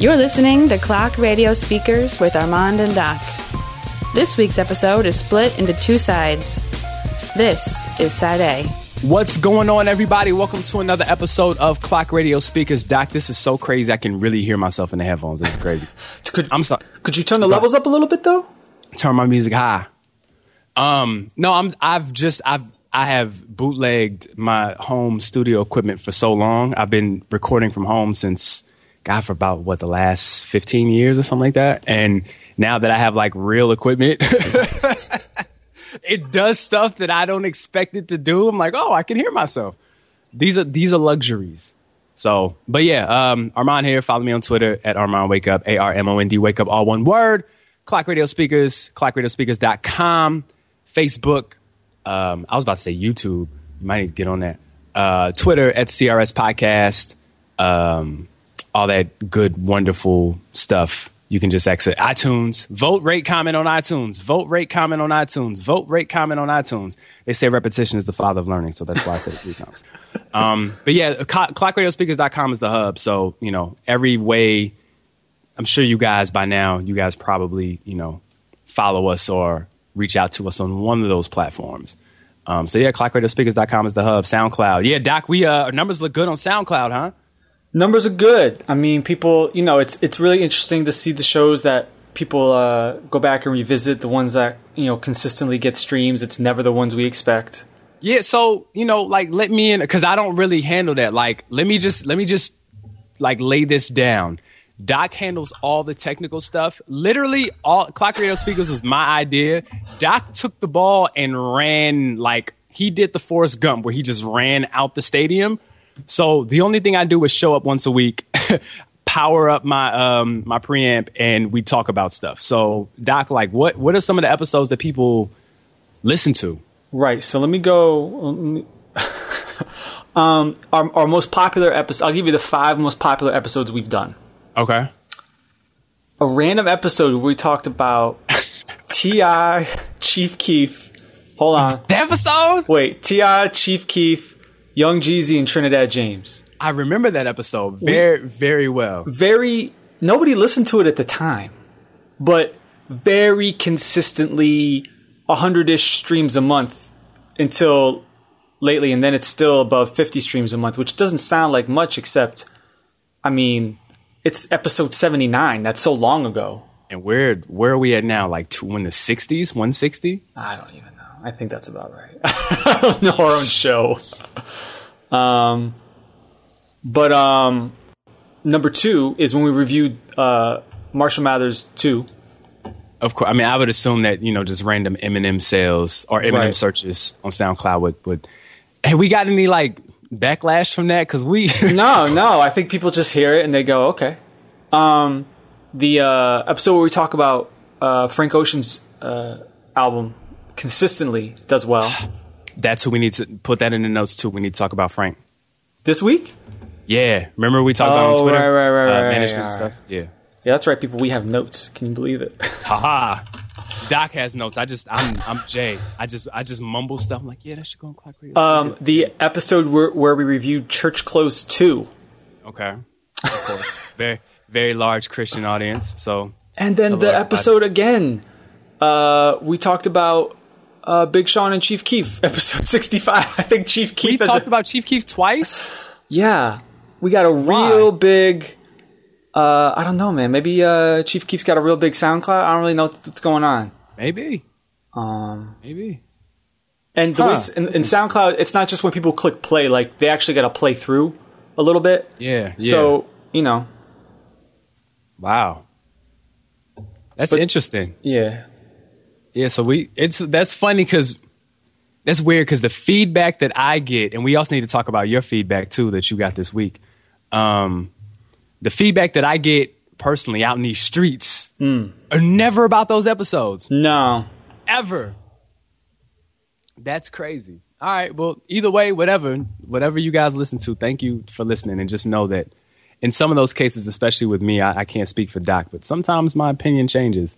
You're listening to Clock Radio Speakers with Armond and Doc. This week's episode is split into two sides. This is Side A. What's going on, everybody? Welcome to another episode of Clock Radio Speakers. Doc, this is so crazy. I can really hear myself in the headphones. This is crazy. Could, I'm sorry. Could you turn the levels up a little bit though? Turn my music high. Um, no, I'm. I've just. I've. I have bootlegged my home studio equipment for so long. I've been recording from home since, God, for about what the last 15 years or something like that. And now that I have like real equipment, it does stuff that I don't expect it to do. I'm like, oh, I can hear myself. These are these are luxuries. So, but yeah, um, Armond here. Follow me on Twitter at Armond Wake Up, A R M O N D Wake Up, all one word. Clock Radio Speakers, clockradiospeakers.com, Facebook. Um, I was about to say YouTube. You might need to get on that. Uh, Twitter at CRS Podcast. Um, all that good, wonderful stuff. You can just exit iTunes. Vote, rate, comment on iTunes. Vote, rate, comment on iTunes. Vote, rate, comment on iTunes. They say repetition is the father of learning, so that's why I said it three times. Um, but yeah, clock, clockradiospeakers.com is the hub. So, you know, every way, I'm sure you guys by now, you guys probably, you know, follow us or reach out to us on one of those platforms. Um, so yeah, clockradiospeakers.com is the hub. SoundCloud. Yeah, Doc, we, uh, our numbers look good on SoundCloud, huh? Numbers are good. I mean, people, you know, it's it's really interesting to see the shows that people uh, go back and revisit. The ones that you know consistently get streams. It's never the ones we expect. Yeah, so you know, like let me in because I don't really handle that. Like, let me just let me just like lay this down. Doc handles all the technical stuff. Literally, all Clock Radio Speakers was my idea. Doc took the ball and ran like he did the Forrest Gump, where he just ran out the stadium. So the only thing I do is show up once a week, power up my um my preamp, and we talk about stuff. So Doc, like, what what are some of the episodes that people listen to? Right. So let me go. let me- um, our, our most popular episode. I'll give you the five most popular episodes we've done. Okay. A random episode where we talked about T.I., Chief Keef. Hold on. The episode? Wait. T.I., Chief Keef, Young Jeezy, and Trinidad James. I remember that episode very, very well. very nobody listened to it at the time, but very consistently a hundred ish streams a month until lately, and then it's still above fifty streams a month, which doesn't sound like much, except I mean, it's episode seventy nine. That's so long ago. And where where are we at now? Like two, in the sixties, one sixty? I don't even know. I think that's about right. I don't know our own show. Um, but um, number two is when we reviewed uh, Marshall Mathers two. Of course. I mean, I would assume that you know just random Eminem sales or Eminem Right. searches on SoundCloud would would. Hey, we got any like backlash from that? Because we No, no. I think people just hear it and they go, okay. Um, the uh, episode where we talk about uh, Frank Ocean's uh, album consistently does well. that's who we need to put that in the notes too. We need to talk about Frank. This week? Yeah, remember we talked about Oh, on Twitter, right, right, right, uh, right, management yeah, stuff. Yeah, Yeah, that's right, people. We have notes. Can you believe it? haha. Doc has notes. I just I'm I'm Jay. I just I just mumble stuff. I'm like, yeah, that should go on Clock Radio. um, the episode where, where we reviewed Church Clothes 2. okay, of very very large Christian audience. So And then the episode again, uh, we talked about uh, Big Sean and Chief Keef, episode 65. I think Chief Keef we talked a- about Chief Keef twice. Yeah, we got a real big. Uh, I don't know, man. Maybe uh, Chief Keef's got a real big SoundCloud. I don't really know what's going on. Maybe, Um, maybe. and the Huh. way in, in SoundCloud, it's not just when people click play; like they actually got to play through a little bit. Yeah. yeah. So you know, wow, that's interesting. yeah, Yeah, so we it's that's funny because that's weird because the feedback that I get, and we also need to talk about your feedback too that you got this week. Um, the feedback that I get personally out in these streets are never about those episodes no, ever. That's crazy. All right, well, either way, whatever, whatever you guys listen to, thank you for listening, and just know that in some of those cases, especially with me, I, I can't speak for Doc, but sometimes my opinion changes.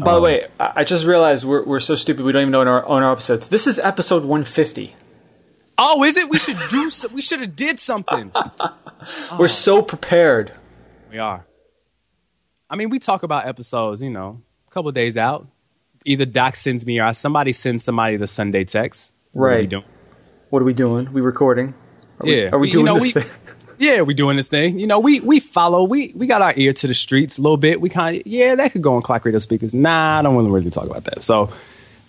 By Um, the way, I just realized we're, we're so stupid we don't even know in our own our episodes. This is episode 150. Oh, is it? We should do. so- we should have did something. We're so prepared. We are. I mean, we talk about episodes, you know, a couple days out. Either Doc sends me or somebody sends somebody the Sunday text. What are we Right. doing? What are we doing? We recording? Are we, Yeah. are we You doing know, this we- thing? Yeah, we doing this thing. You know, we we follow. We we got our ear to the streets a little bit. We kind of yeah, that could go on clock radio speakers. Nah, I don't want to really talk about that. So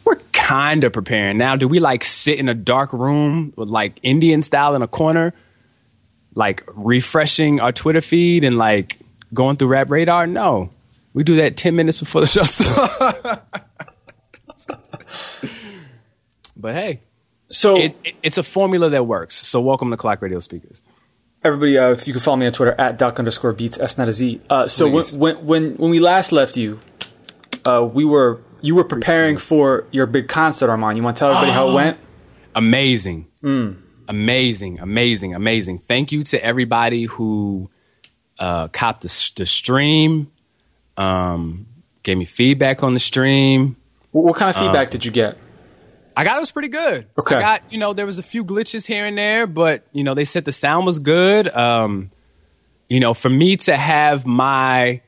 we're kind of preparing now. Do we like sit in a dark room with like Indian style in a corner, like refreshing our Twitter feed and like going through Rap Radar? No, we do that ten minutes before the show starts. but hey, So it, it, it's a formula that works. So welcome to Clock Radio Speakers. Everybody, uh, if you can follow me on Twitter at doc underscore beats s not a z. Uh, so when, Please. when when when we last left you, uh, we were you were preparing for your big concert, Armond. You want to tell everybody how it went? amazing amazing amazing amazing thank you to everybody who uh copped the, the stream um gave me feedback on the stream What, what kind of feedback did you get? I got it was pretty good. Okay. i got you know there was a few glitches here and there but you know they said the sound was good. Um you know for me to have my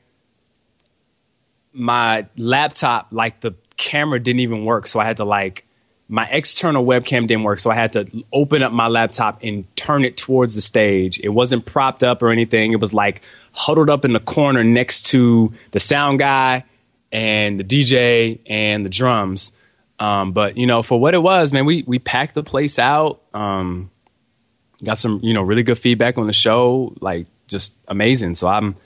my laptop like the camera didn't even work so i had to like my external webcam didn't work so i had to open up my laptop and turn it towards the stage. It wasn't propped up or anything. It was like huddled up in the corner next to the sound guy and the dj and the drums um, but you know for what it was man we we packed the place out um, got some you know really good feedback on the show like just amazing. So i'm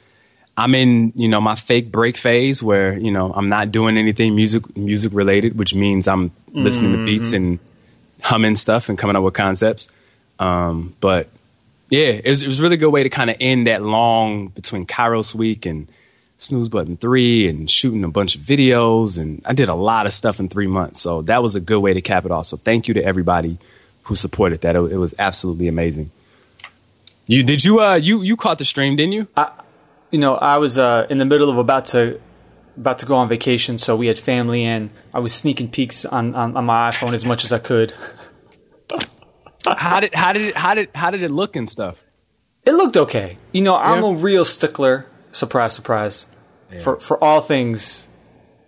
i'm in you know my fake break phase where you know i'm not doing anything music music related which means i'm listening to beats and humming stuff and coming up with concepts. Um, but yeah it was, it was a really good way to kind of end that long between kairos week and snooze button 3 and shooting a bunch of videos and i did a lot of stuff in three months so that was a good way to cap it off so thank you to everybody who supported that it, it was absolutely amazing you did you uh you you caught the stream didn't you I, you know, I was uh, in the middle of about to about to go on vacation, so we had family, and I was sneaking peeks on, on, on my iPhone as much as I could. how did how did it how did how did it look and stuff It looked okay. You know, I'm Yeah. a real stickler. Surprise, surprise. For for all things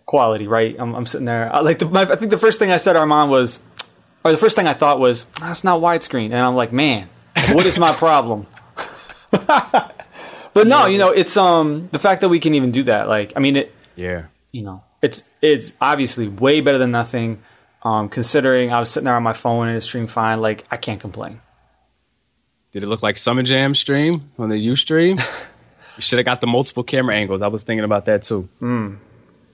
quality, right? I'm, I'm sitting there. I, like, the, my, I think the first thing I said, to Armond, was, or the first thing I thought was, that's not widescreen, and I'm like, man, what is my problem? but no, you know, it's um the fact that we can even do that. Like, I mean, it. yeah you know, it's it's obviously way better than nothing. Um, considering I was sitting there on my phone and it streamed fine, like I can't complain. did it look like summer jam stream on the Ustream should have got the multiple camera angles i was thinking about that too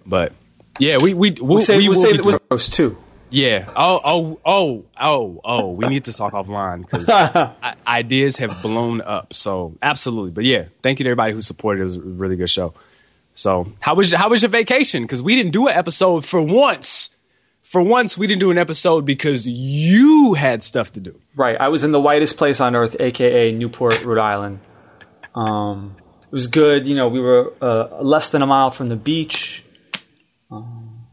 but yeah we we we, We say we, will say it was gross too. Yeah. Oh, oh, oh, oh, oh. We need to talk offline because ideas have blown up. So absolutely. But yeah, thank you to everybody who supported. It was a really good show. So how was how was your vacation? Because we didn't do an episode for once. For once, we didn't do an episode because you had stuff to do. Right, I was in the whitest place on earth, aka Newport, Rhode Island. Um, was good. You know, we were uh, less than a mile from the beach. Um,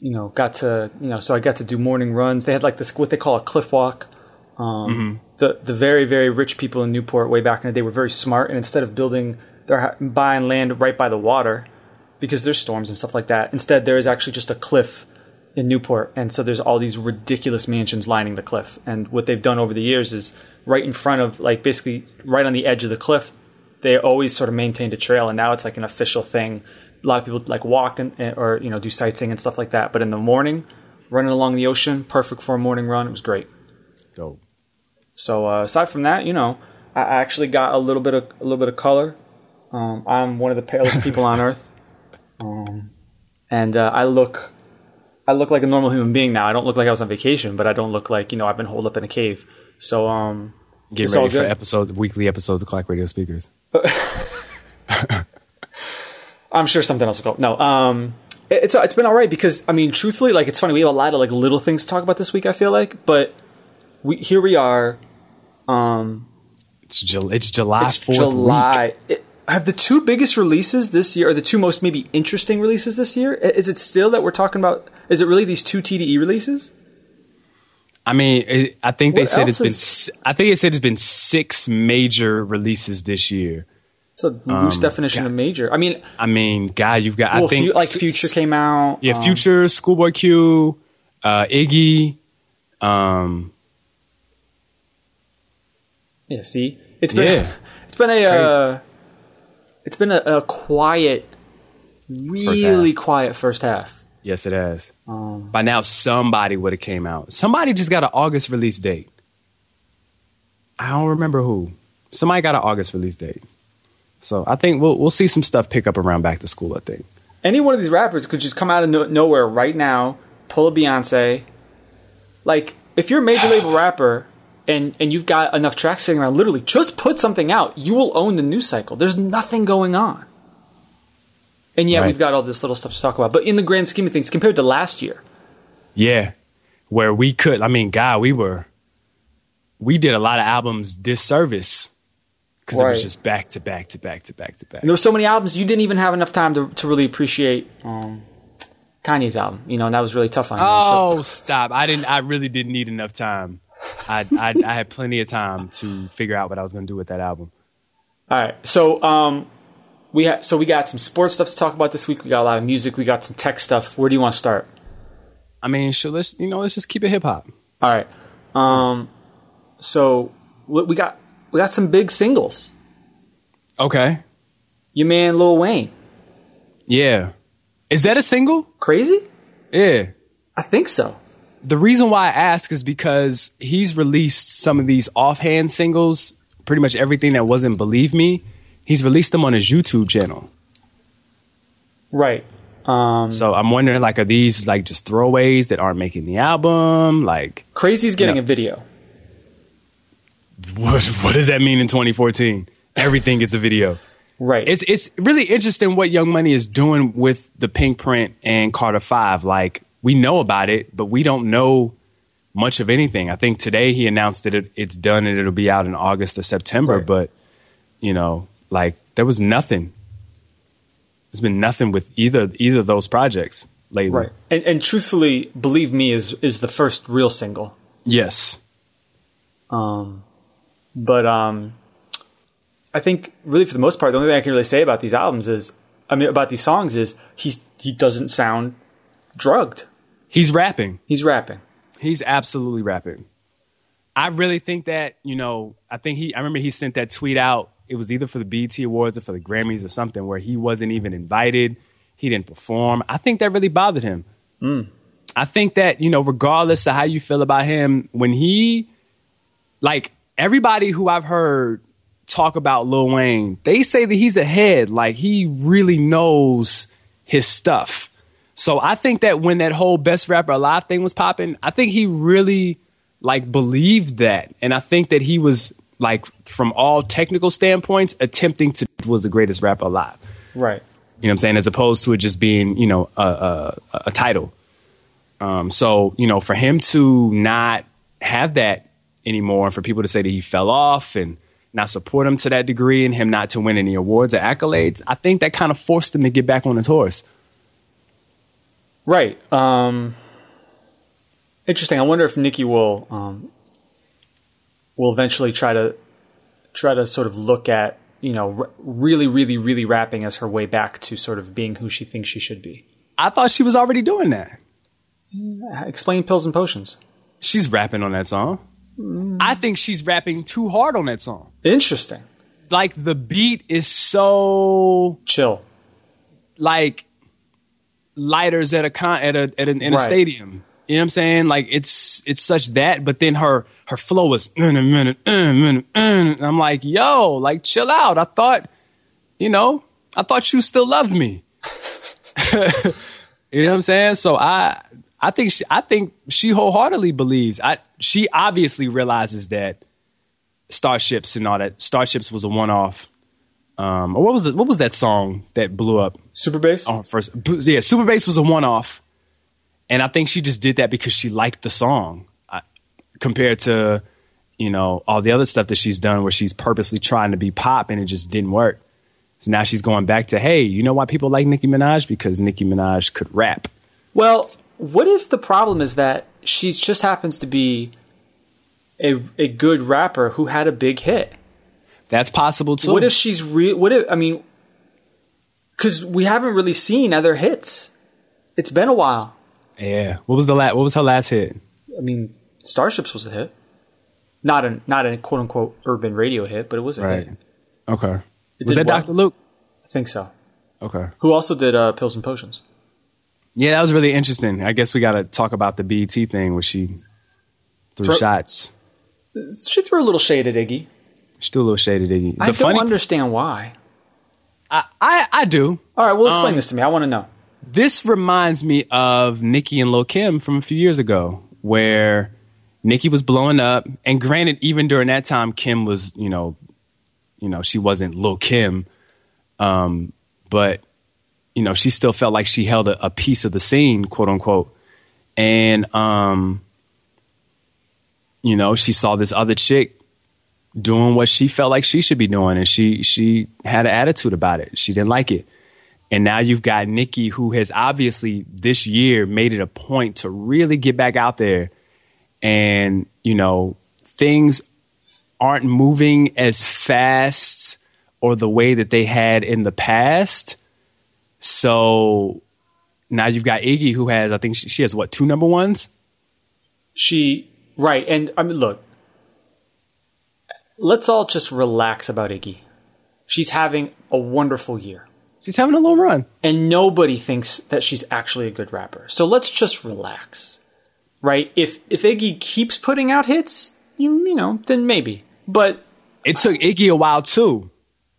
you know, got to you know, so I got to do morning runs. They had like this what they call a cliff walk. Um, The the very very rich people in Newport way back in the day were very smart, and instead of building their buying land right by the water, because there's storms and stuff like that, instead there is actually just a cliff in Newport, and so there's all these ridiculous mansions lining the cliff. And what they've done over the years is right in front of, like, basically right on the edge of the cliff, they always sort of maintained a trail, and now it's like an official thing. A lot of people like walk and or you know do sightseeing and stuff like that. But in the morning, running along the ocean, perfect for a morning run. It was great. Dope. So uh, aside from that, you know, I I actually got a little bit of a little bit of color. Um, I'm one of the palest people on earth, um, and uh, I look I look like a normal human being now. I don't look like I was on vacation, but I don't look like you know I've been holed up in a cave. So um, Getting It's ready for good. episode weekly episodes of Clock Radio Speakers. I'm sure something else will go. No, um, it- it's it's been all right because I mean, truthfully, like it's funny. We have a lot of like little things to talk about this week. I feel like, but we here we are. Um, It's, Ju- it's July it's. July. It, have the two biggest releases this year, or the two most maybe interesting releases this year? Is it still that we're talking about? Is it really these two TDE releases? I mean, it, I think they What said it's else been. I think they said it's been six major releases this year. It's a loose definition of major. I mean, I mean, God, you've got. well, I think like Future came out. Yeah, um, Future, Schoolboy Q, uh, Iggy. Um, Yeah, see, it's been Yeah. it's been a uh, it's been a, a quiet, really half. quiet first half. Yes, it has. Um, By now, somebody would have came out. Somebody just got an August release date. I don't remember who. Somebody got an August release date. So I think we'll we'll see some stuff pick up around back to school. I think. Any one of these rappers could just come out of no- nowhere right now, pull a Beyonce. Like, if you're a major label rapper and and you've got enough tracks sitting around, literally just put something out. You will own the news cycle. There's nothing going on. And yet Right. we've got all this little stuff to talk about. But in the grand scheme of things, compared to last year, Yeah, where we could. I mean, God, we were. We did a lot of albums disservice because it was just back to back to back to back to back. And there were so many albums you didn't even have enough time to, to really appreciate um, Kanye's album. You know, and that was really tough on you. So- Oh, stop! I didn't. I really didn't need enough time. I, I I had plenty of time to figure out what I was going to do with that album. all right, so um, we ha- so we got some sports stuff to talk about this week. We got a lot of music. We got some tech stuff. Where do you want to start? I mean, sure. Let's you know, let's just keep it hip hop. All right, um, so we we got we got some big singles. Okay. Your man Lil Wayne, Yeah. Is that a single? crazy? Yeah. I think so. The reason why I ask is because he's released some of these offhand singles, pretty much everything that wasn't Believe Me. He's released them on his YouTube channel. Right. Um, So I'm wondering, like, are these like just throwaways that aren't making the album? Like, Crazy's getting Yeah. a video. what, what does that mean in 2014? Everything gets a video. Right. It's it's really interesting what Young Money is doing with the Pink Print and Carter Five. Like we know about it, but we don't know much of anything. I think today he announced that it, it's done and it'll be out in August or September. Right. But you know, like there was nothing. There's been nothing with either either of those projects lately. right. And, and truthfully, believe me, is is the first real single. Yes. Um, but um, I think really for the most part, the only thing I can really say about these albums is, I mean, about these songs is he's he doesn't sound drugged. He's rapping. He's rapping. He's absolutely rapping. I really think that, you know, I think he, I remember he sent that tweet out. It was either for the BET Awards or for the Grammys or something where he wasn't even invited. He didn't perform. I think that really bothered him. Hmm. I think that, you know, regardless of how you feel about him, when he, like, everybody who I've heard talk about Lil Wayne, they say that he's ahead. Like, he really knows his stuff. So I think that when that whole best rapper alive thing was popping, I think he really like believed that, and I think that he was like from all technical standpoints attempting to was the greatest rapper alive. Right. You know what I'm saying? As opposed to it just being you know a, a, a title. Um, so you know, for him to not have that anymore, and for people to say that he fell off and not support him to that degree, and him not to win any awards or accolades, I think that kind of forced him to get back on his horse. Right. Um, interesting. I wonder if Nicki will um, will eventually try to try to sort of look at you know r- really, really, really rapping as her way back to sort of being who she thinks she should be. I thought she was already doing that. Explain pills and potions. She's rapping on that song. Mm. I think she's rapping too hard on that song. Interesting. Like the beat is so Chill. like lighters at a con at a at an, in a stadium. You know what I'm saying? Like it's it's such that, but then her her flow was "Uh, uh, uh, uh, uh," and I'm like, yo, like chill out. I thought, you know, I thought you still loved me. you know what I'm saying? So I I think she, I think she wholeheartedly believes. I she obviously realizes that starships and all that starships was a one off. Um, or what was it? What was that song that blew up? Super bass. on first. Yeah, Super Bass was a one off, and I think she just did that because she liked the song, I, compared to you know all the other stuff that she's done where she's purposely trying to be pop and it just didn't work. So now she's going back to hey, you know why people like Nicki Minaj because Nicki Minaj could rap. Well, what if the problem is that she just happens to be a a good rapper who had a big hit? That's possible too. What if she's real? What if I mean? Because we haven't really seen other hits. It's been a while. Yeah. What was the last? What was her last hit? I mean, Starships was a hit. Not a not a quote unquote urban radio hit, but it was a Right. hit. Okay. It Was that well. Dr. Luke? I think so. Okay. Who also did uh, Pills and Potions? Yeah, that was really interesting. I guess we got to talk about the BET thing where she threw Throw- shots. She threw a little shade at Iggy. She threw a little shade at Iggy. The I don't funny, understand why. I, I, I do. All right, well, explain Um, this to me. I want to know. This reminds me of Nicki and Lil Kim from a few years ago, where Nicki was blowing up, and granted, even during that time, Kim was, you know, you know, she wasn't Lil Kim, um, but you know, she still felt like she held a, a piece of the scene, quote unquote, and um, you know, she saw this other chick doing what she felt like she should be doing, and she she had an attitude about it. She didn't like it. And now you've got Nicki, who has obviously this year made it a point to really get back out there. And, you know, things aren't moving as fast or the way that they had in the past. So now you've got Iggy, who has, I think she, she has what, two number ones? She right, and I mean, look. Let's all just relax about Iggy. She's having a wonderful year. She's having a little run. and nobody thinks that she's actually a good rapper. So let's just relax, right? If if Iggy keeps putting out hits, you, you know, then maybe. But It took Iggy a while too.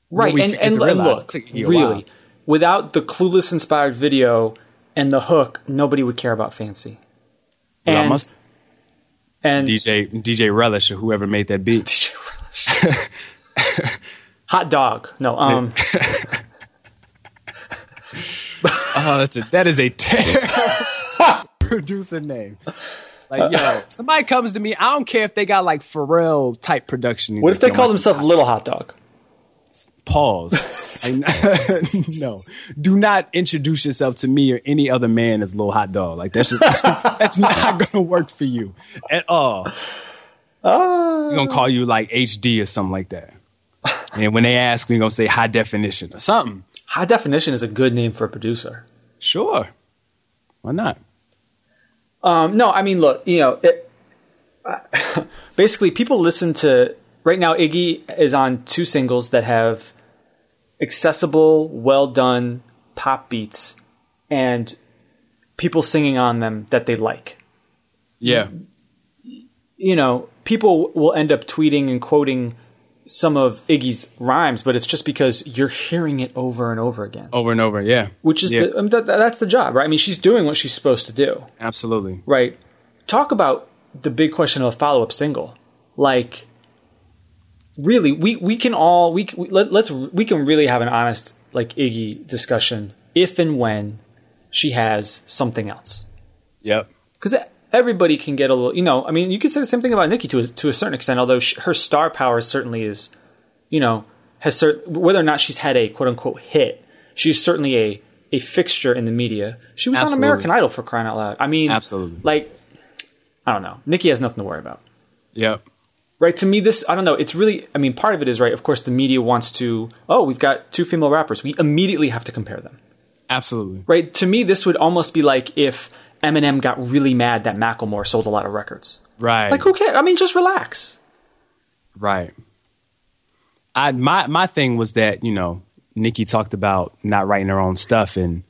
right, and and, to and look, it took Iggy a really, while. without the clueless inspired video and the hook, nobody would care about Fancy. But I And, must and DJ DJ Relish or whoever made that beat. DJ Relish. Hot dog. No, um, Oh, that's a that is a terrible producer name. Like, yo, uh-huh. somebody comes to me, I don't care if they got like Pharrell type production. He's what like, if they call themselves Little Hot Dog? pause? I- no, do not introduce yourself to me or any other man as little hot dog. Like that's just that's not gonna work for you at all. We're gonna call you like HD or something like that. And when they ask, we're gonna say high definition or something. High Definition is a good name for a producer. Sure, why not? Um, no, I mean, look, you know, it, basically, people listen to right now. Iggy is on two singles that have accessible, well done pop beats, and people singing on them that they like. Yeah, You know, people will end up tweeting and quoting some of Iggy's rhymes, but it's just because you're hearing it over and over again. over and over. Yeah, Which is Yeah. the, I mean, that, that's the job, right? I mean, she's doing what she's supposed to do. absolutely. right? Talk about the big question of a follow up single. Like, really, we, we can all we, we let, let's we can really have an honest like Iggy discussion if and when she has something else Yep. because everybody can get a little. You know, I mean, you could say the same thing about Nicki to a, to a certain extent. Although sh her star power certainly is, you know, has cert- whether or not she's had a quote unquote hit, she's certainly a a fixture in the media. She was Absolutely. on American Idol for crying out loud. I mean, Absolutely. like I don't know. Nicki has nothing to worry about. Yep. Right? To me, this, I don't know. It's really, I mean, part of it is, right, of course, the media wants to, oh, we've got two female rappers. We immediately have to compare them. Absolutely. Right? To me, this would almost be like if Eminem got really mad that Macklemore sold a lot of records. Right. Like, who cares? I mean, just relax. Right. I my my thing was that you know Nicki talked about not writing her own stuff and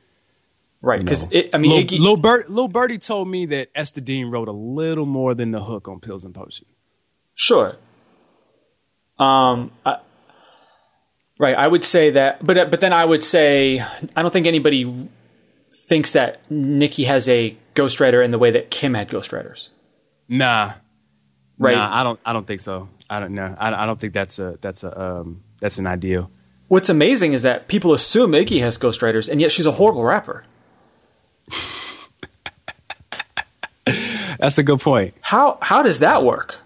Right? you Because, know, I mean, Lil, Iggy, Lil, Bert, Lil Birdie told me that Ester Dean wrote a little more than the hook on Pills and Potions. Sure. Um, I, right. I would say that, but but then I would say I don't think anybody thinks that Nicki has a ghostwriter in the way that Kim had ghostwriters. Nah, Right. Nah, I don't. I don't think so. I don't know. I, I don't think that's a that's a um that's an ideal. What's amazing is that people assume Iggy has ghostwriters, and yet she's a horrible rapper. That's a good point. How how does that work?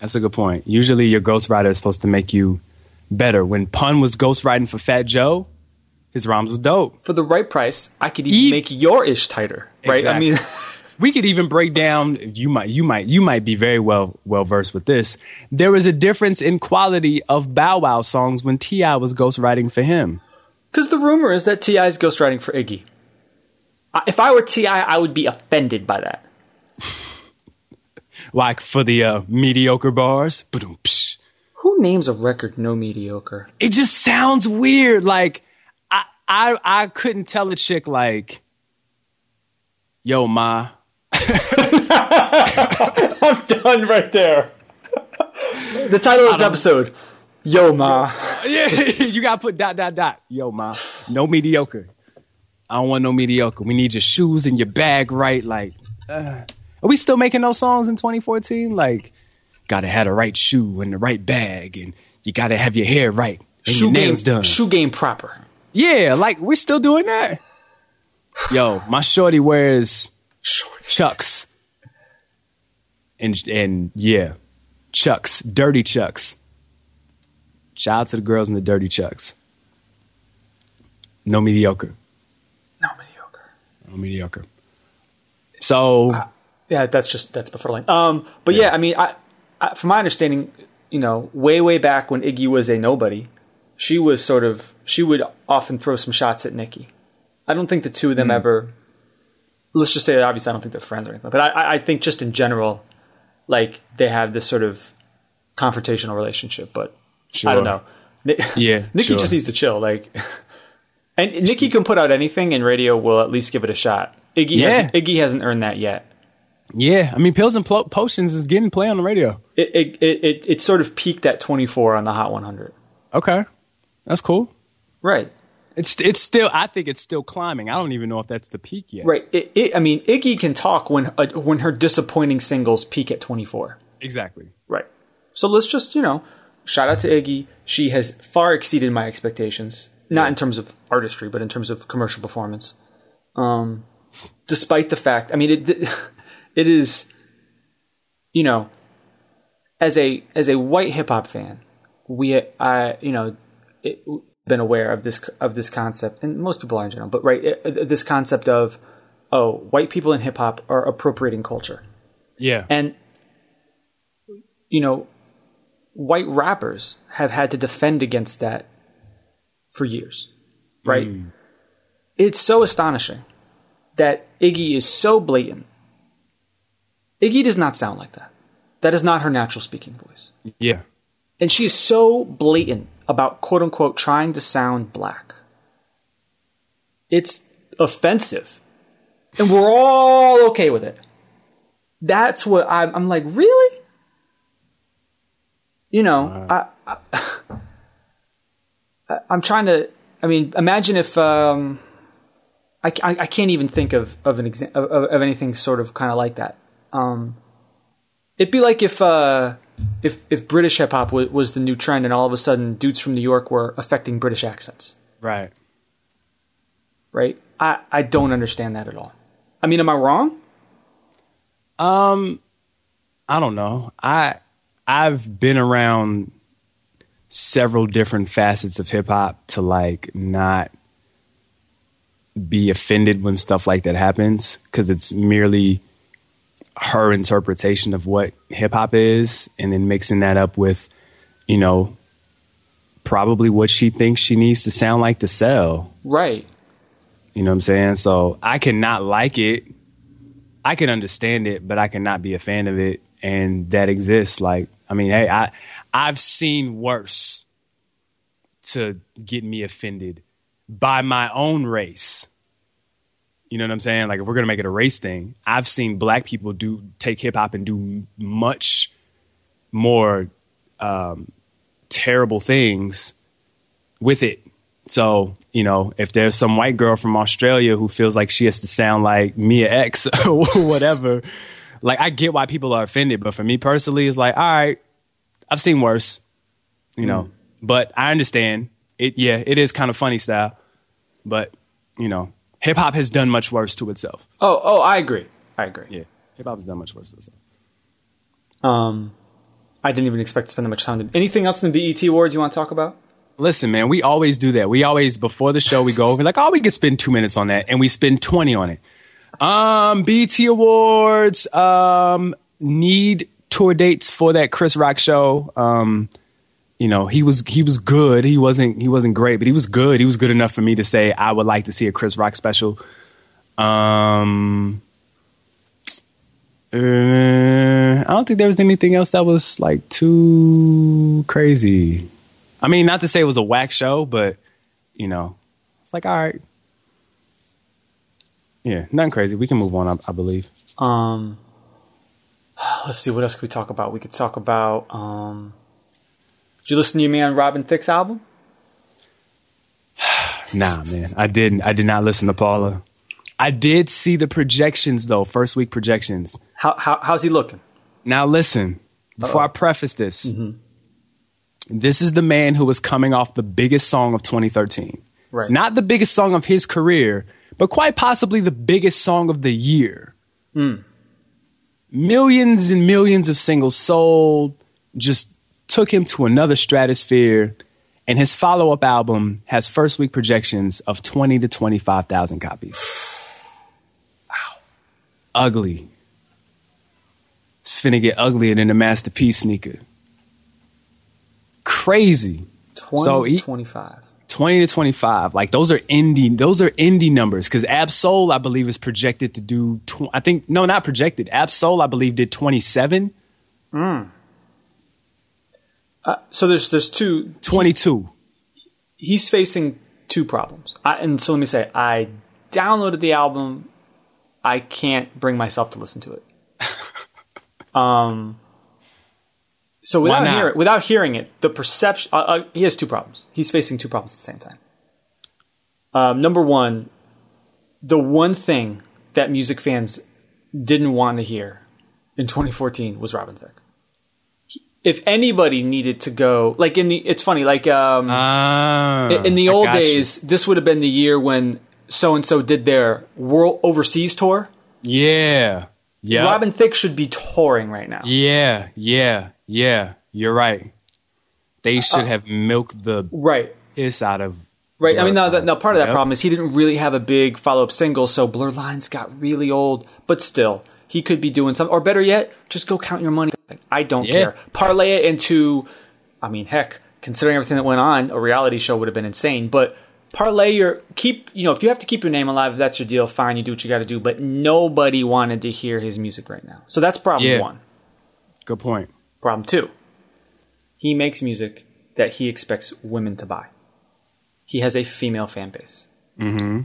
That's a good point. Usually, your ghostwriter is supposed to make you better. When Pun was ghostwriting for Fat Joe, his rhymes was dope. For the right price, I could even E- make your ish tighter, right? I mean, we could even break down. You might, you might, you might be very well well versed with this. There was a difference in quality of Bow Wow songs when T.I. was ghostwriting for him. Because the rumor is that T.I. is ghostwriting for Iggy. I- If I were T.I., I would be offended by that. Like for the uh, mediocre bars. Who names a record no mediocre? it just sounds weird. Like I, I, couldn't tell a chick like, "Yo, ma." I'm done right there. the title of this episode, Yo Ma. Yeah, you gotta put dot dot dot. Yo, ma, no mediocre. I don't want no mediocre. We need your shoes and your bag right. Like, uh, are we still making those songs in 2014? Like, gotta have the right shoe and the right bag, and you gotta have your hair right and Shoe your game, done. shoe game proper. Yeah, like we're still doing that. Yo, my shorty wears Chucks, and and yeah, Chucks, dirty Chucks. Shout out to the girls in the dirty Chucks. No mediocre, No mediocre. no mediocre. So Yeah, that's just that's befuddling. Um, but yeah, I mean, I, I, from my understanding, you know, way way back when Iggy was a nobody, she was sort of she would often throw some shots at Nicki. I don't think the two of them hmm. ever. Let's just say that obviously I don't think they're friends or anything, but I- I, think just in general, like they have this sort of confrontational relationship. But I don't know. Yeah, Nicki sure. just needs to chill. Like, and Nicki can put out anything, and radio will at least give it a shot. Iggy, Yeah. hasn't, Iggy hasn't earned that yet. yeah, I mean, pills and plo- potions is getting play on the radio. It it, it it it sort of peaked at 24 on the Hot 100. Okay, that's cool. Right. It's it's still. I think it's still climbing. I don't even know if that's the peak yet. Right. It, it, I mean, Iggy can talk when uh, when her disappointing singles peak at 24. Exactly. Right. So let's just, you know, shout out to Iggy. She has far exceeded my expectations, not in terms of artistry, but in terms of commercial performance. Um, despite the fact, I mean, it it is, you know, as a as a white hip hop fan, we I you know it, been aware of this of this concept, and most people are in general, but right, it, uh, this concept of oh, white people in hip hop are appropriating culture. Yeah. And you know, white rappers have had to defend against that for years. Right? Mm. It's so astonishing that Iggy is so blatant. Iggy does not sound like that. That is not her natural speaking voice. yeah. And she is so blatant about quote unquote trying to sound black. It's offensive. And we're all okay with it. That's what I'm, I'm like, really? You know, I, I, I, I'm trying to, I mean, imagine if, um, I, I, I can't even think of, of an exa- of of anything sort of kind of like that. Um, it'd be like if, uh, if if British hip hop was, was the new trend, and all of a sudden dudes from New York were affecting British accents, Right. right? I I don't understand that at all. I mean, am I wrong? Um, I don't know. I I've been around several different facets of hip hop to like not be offended when stuff like that happens because it's merely her interpretation of what hip hop is, and then mixing that up with, you know, probably what she thinks she needs to sound like to sell. Right. You know what I'm saying? So I cannot like it. I can understand it, but I cannot be a fan of it. And that exists. Like, I mean, hey, I I've seen worse to get me offended by my own race. You know what I'm saying? Like, if we're gonna make it a race thing, I've seen black people do take hip hop and do much more um, terrible things with it. So, you know, if there's some white girl from Australia who feels like she has to sound like Mia X or whatever, like I get why people are offended, but for me personally, it's like, all right, I've seen worse, you know, but I understand it. Yeah, it is kind of funny style, but you know, hip hop has done much worse to itself. Oh, oh, I agree. I agree. Yeah, hip hop has done much worse to itself. Um, I didn't even expect to spend that much time. Anything else in the BET awards you want to talk about? Listen, man, we always do that. We always before the show we go over like, oh, we could spend two minutes on that, and we spend twenty on it. Um, BT Awards. Um, need tour dates for that Chris Rock show. Um, you know, he was he was good. He wasn't he wasn't great, but he was good. He was good enough for me to say I would like to see a Chris Rock special. Um, uh, I don't think there was anything else that was like too crazy. I mean, not to say it was a whack show, but you know, it's like all right. Yeah, nothing crazy. We can move on, I, I believe. Um, let's see. What else could we talk about? We could talk about. Um, did you listen to your man Robin Thicke's album? Nah, man, I didn't. I did not listen to Paula. I did see the projections though, first week projections. How, how how's he looking? Now listen, before I preface this, mm-hmm. this is the man who was coming off the biggest song of 2013. Right. Not the biggest song of his career, but quite possibly the biggest song of the year. Hmm. Millions and millions of singles sold, just took him to another stratosphere. And his follow up album has first week projections of 20 to 25,000 copies. Wow. Ugly. It's finna get uglier than the Masterpiece sneaker. Crazy. 20, So he- 25. 20 to 25 like those are indie those are indie numbers because Ab-Soul i believe is projected to do tw- i think no not projected Ab-Soul i believe did 27 mm. So there's there's two. 22 He's facing two problems. I, and so let me say, I downloaded the album. I can't bring myself to listen to it. um. So without hearing without hearing it, the perception uh, uh, he has two problems. He's facing two problems at the same time. Um, number one, the one thing that music fans didn't want to hear in 2014 was Robin Thicke. If anybody needed to go, like in the, it's funny, like um, Ah, in the old got you. days, this would have been the year when so and so did their world overseas tour. yeah yeah Robin Thicke should be touring right now. yeah yeah yeah you're right they should have milked the Right. piss out of Right. I mean, now, now part of that Yep. problem is he didn't really have a big follow up single, so Blurred Lines got really old. But still, he could be doing something. Or better yet, just go count your money. I don't Yeah. care. Parlay it into, I mean, heck, considering everything that went on, a reality show would have been insane. But parlay your keep. You know, if you have to keep your name alive, if that's your deal. Fine, you do what you got to do. But nobody wanted to hear his music right now. So that's problem Yeah. one. good point Problem two, he makes music that he expects women to buy. He has a female fan base. Mm-hmm.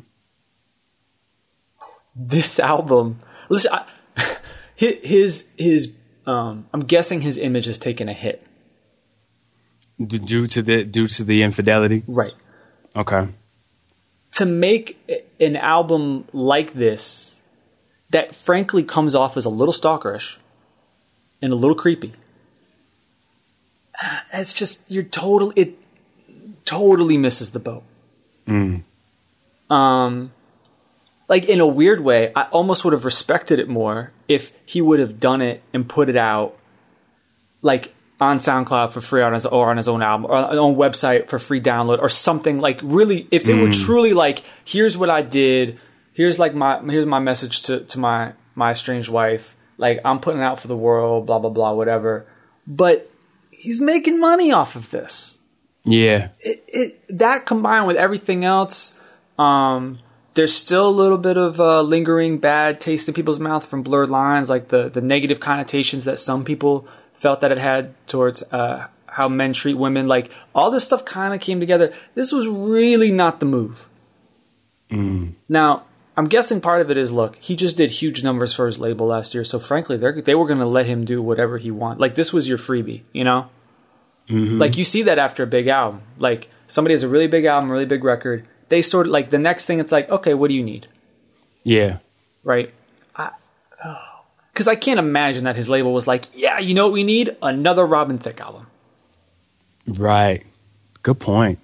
This album, listen, I, hi- his his um, I'm guessing his image has taken a hit. D- due to the due to the infidelity Right. okay To make an album like this, that frankly comes off as a little stalkerish and a little creepy. ah, It's just you're total. It totally misses the boat. Um, like in a weird way, I almost would have respected it more if he would have done it and put it out, like on SoundCloud for free on his or on his own album or on his own website for free download or something. Like really, if it were truly like, here's what I did, here's like my here's my message to to my my estranged wife. Like I'm putting it out for the world, blah blah blah, whatever. But he's making money off of this yeah it, that combined with everything else, um, there's still a little bit of uh, lingering bad taste in people's mouth from blurred lines, like the the negative connotations that some people felt that it had towards uh, how men treat women. Like all this stuff kind of came together. This was really not the move. Now. I'm guessing part of it is look, he just did huge numbers for his label last year, so frankly, they they were going to let him do whatever he want. Like this was your freebie, you know? Like you see that after a big album. Like somebody has a really big album, really big record. They sort of like the next thing. It's like, okay, what do you need, yeah right? Because oh, I, can't imagine that his label was like, yeah, you know what we need? Another Robin Thicke album. Right. Good point.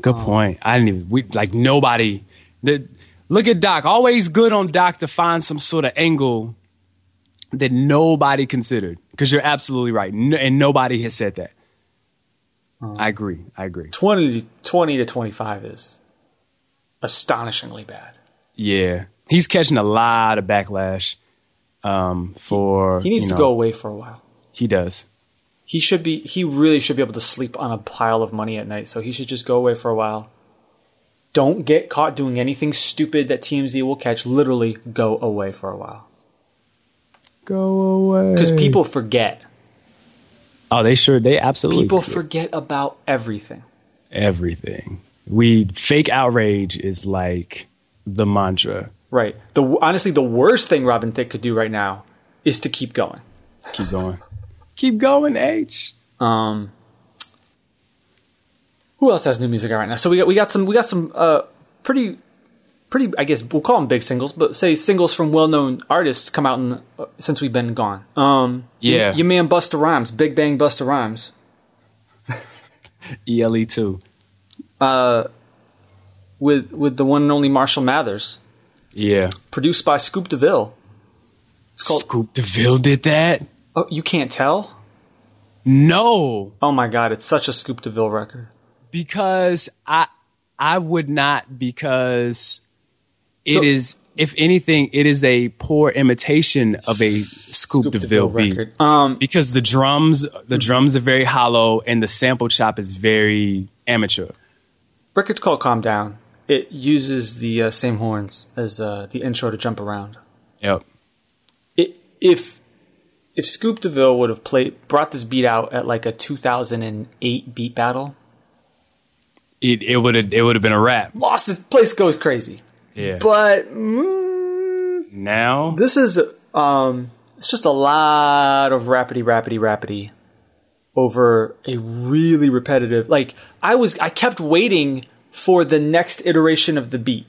Good oh. point. I didn't even we like nobody. The look at Doc. Always good on Doc to find some sort of angle that nobody considered. Because you're absolutely right, no, and nobody has said that. Oh. I agree. I agree. 20 to, 20 to 25 is astonishingly bad. Yeah. he's catching a lot of backlash um, for. He needs you to go away for a while. He does. He should be. He really should be able to sleep on a pile of money at night. So he should just go away for a while. Don't get caught doing anything stupid that TMZ will catch. Literally, go away for a while Go away. because people forget. Oh, they sure. They absolutely. People forget forget about everything. everything. We fake outrage is like the mantra. Right. The honestly, the worst thing Robin Thicke could do right now is to keep going. Keep going. Keep going, H. Um, who else has new music out right now? So we got we got some we got some uh, pretty pretty I guess we'll call them big singles, but say singles from well known artists come out in, uh, since we've been gone. Um, Yeah. your, your man Busta Rhymes, Big Bang Busta Rhymes, ELE E two. with with the one and only Marshall Mathers, Yeah. produced by Scoop DeVille. called- Scoop DeVille did that. Oh, you can't tell? No, Oh my God, it's such a Scoop DeVille record. because I I would not because it is So- if anything it is a poor imitation of a Scoop, Scoop DeVille, DeVille beat. record. Um, because the drums the drums are very hollow and the sample chop is very amateur. Record's called Calm Down. It uses the uh, same horns as uh, the intro to Jump Around. Yep. it, if if Scoop DeVille would have played brought this beat out at like a 2008 beat battle, It it would have it would have been a rap. lost the place goes crazy. Yeah. But mm, now this is um it's just a lot of rapidy rapidy rapidy over a really repetitive like I was I kept waiting for the next iteration of the beat.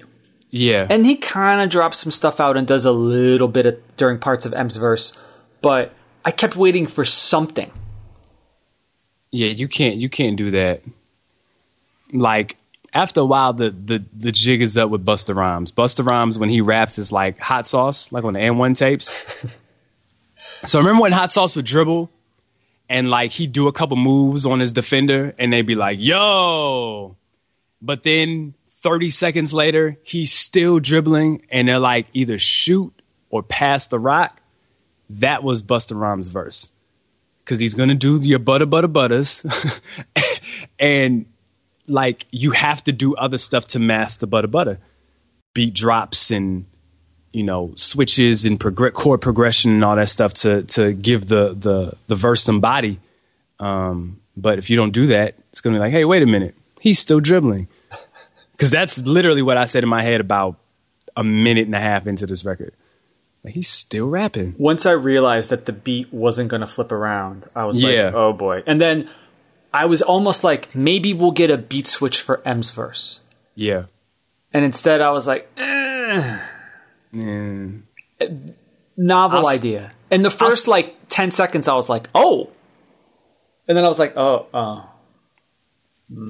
yeah. And he kind of drops some stuff out and does a little bit of, during parts of M's verse, but I kept waiting for something. Yeah, you can't you can't do that. Like after a while, the the the jig is up with Busta Rhymes. Busta Rhymes when he raps is like hot sauce, like on the AND1 tapes. so remember when hot sauce would dribble, and like he'd do a couple moves on his defender, and they'd be like, "Yo," but then thirty seconds later, he's still dribbling, and they're like either shoot or pass the rock. That was Busta Rhymes' verse. Because he's gonna do your butter butter butters, and like you have to do other stuff to mask the butter butter, beat drops and you know switches and progr- chord progression and all that stuff to to give the the the verse some body. Um, but if you don't do that, it's gonna be like, hey, wait a minute, he's still dribbling, because that's literally what I said in my head about a minute and a half into this record. Like, he's still rapping. once I realized that the beat wasn't going to flip around, I was Yeah. like, oh boy. And then I was almost like, maybe we'll get a beat switch for M's verse. Yeah. And instead, I was like, eh, novel I'll s- idea. And the first s- like 10 seconds, I was like, oh. And then I was like, oh, oh.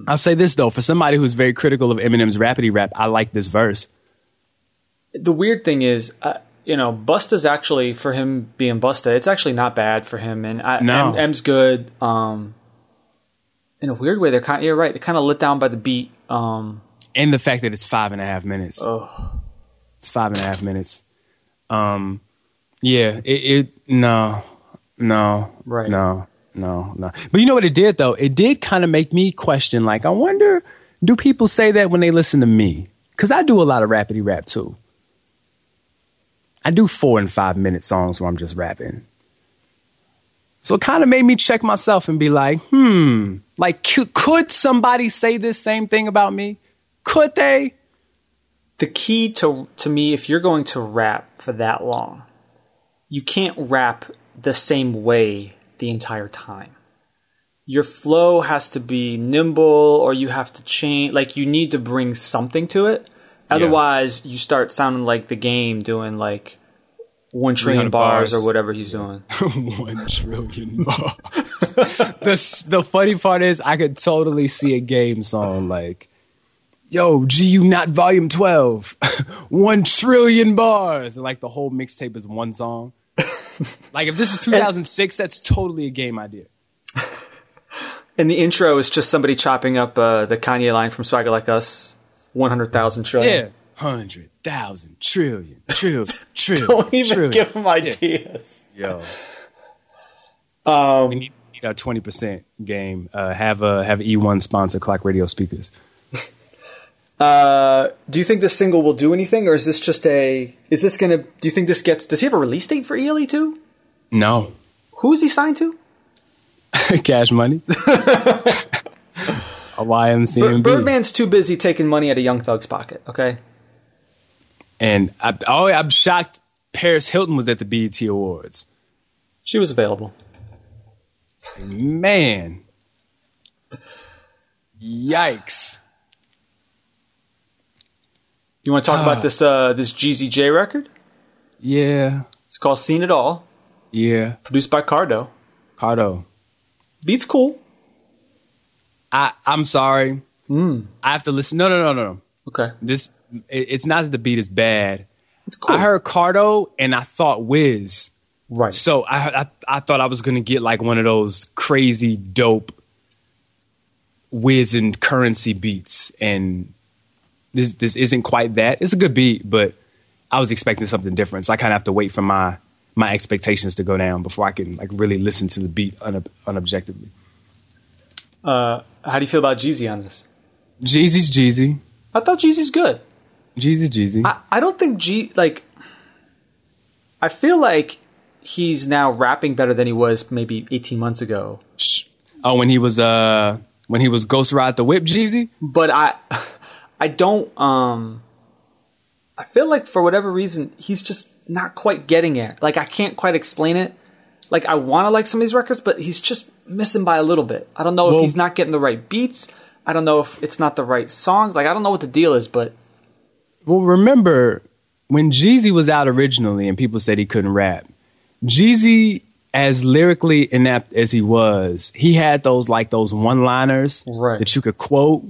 I'll say this though, for somebody who's very critical of Eminem's rapidy rap, I like this verse. The weird thing is, uh, you know, Busta's actually, for him being Busta, it's actually not bad for him. And I, No. M, M's good. Um, in a weird way, they're kind of, you're right, they're kind of lit down by the beat. Um, And the fact that it's five and a half minutes. oh. It's five and a half minutes. Um, yeah, it, it no, no, Right. no, no, no. But you know what it did though? It did kind of make me question. Like, I wonder, do people say that when they listen to me? Because I do a lot of rapidy rap too. I do four and five minute songs where I'm just rapping. So it kind of made me check myself and be like, hmm, like, could somebody say this same thing about me? Could they? The key to to me if you're going to rap for that long you can't rap the same way the entire time your flow has to be nimble or you have to change like you need to bring something to it otherwise you start sounding like the game doing like 1 trillion bars, bars. or whatever he's doing One trillion bars. the the funny part is, I could totally see a game song like, "Yo, G-Unit volume twelve, one trillion bars," and like the whole mixtape is one song. like if this is 2006, that's totally a game idea. and the intro is just somebody chopping up uh, the Kanye line from Swagger Like Us 100,000 trillion Yeah, hundred thousand trillion trillion trillion. Don't even trillion. give him ideas. Yo, Um, we need, need our twenty percent game. Uh, have a have E one sponsor Clock Radio speakers. Uh, do you think this single will do anything, or is this just a? Is this gonna? Do you think this gets? Does he have a release date for ELE two? No, Who is he signed to? cash money. a YMCMB. Birdman's too busy taking money out of Young Thug's pocket. Okay. And I, oh, I'm shocked. Paris Hilton was at the BET Awards. She was available. Man, yikes! You want to talk about this uh, this GZJ record? Yeah, It's called "Seen It All," yeah. produced by Cardo. Cardo, Beats cool. I I'm sorry. I have to listen. No, no, no, no, no. Okay, This it, it's not that the beat is bad. it's cool. I heard Cardo and I thought Wiz. right. So I, I I thought I was gonna get like one of those crazy dope Wiz and Curren$y beats, and this this isn't quite that. It's a good beat, but I was expecting something different. So I kind of have to wait for my my expectations to go down before I can like really listen to the beat unob- unobjectively. Uh, how do you feel about Jeezy on this? Jeezy's Jeezy, I thought Jeezy's good. Jeezy Jeezy. I, I don't think G like. I feel like he's now rapping better than he was maybe 18 months ago. Oh, when he was uh when he was Ghost Ride the Whip Jeezy. But I, I don't. Um, I feel like for whatever reason he's just not quite getting it. Like I can't quite explain it. Like I want to like some of these records, but he's just missing by a little bit. I don't know if he's not getting the right beats. I don't know if it's not the right songs. Like I don't know what the deal is, but Well, remember when Jeezy was out originally and people said he couldn't rap. Jeezy, as lyrically inept as he was, he had those like those one-liners Right. that you could quote.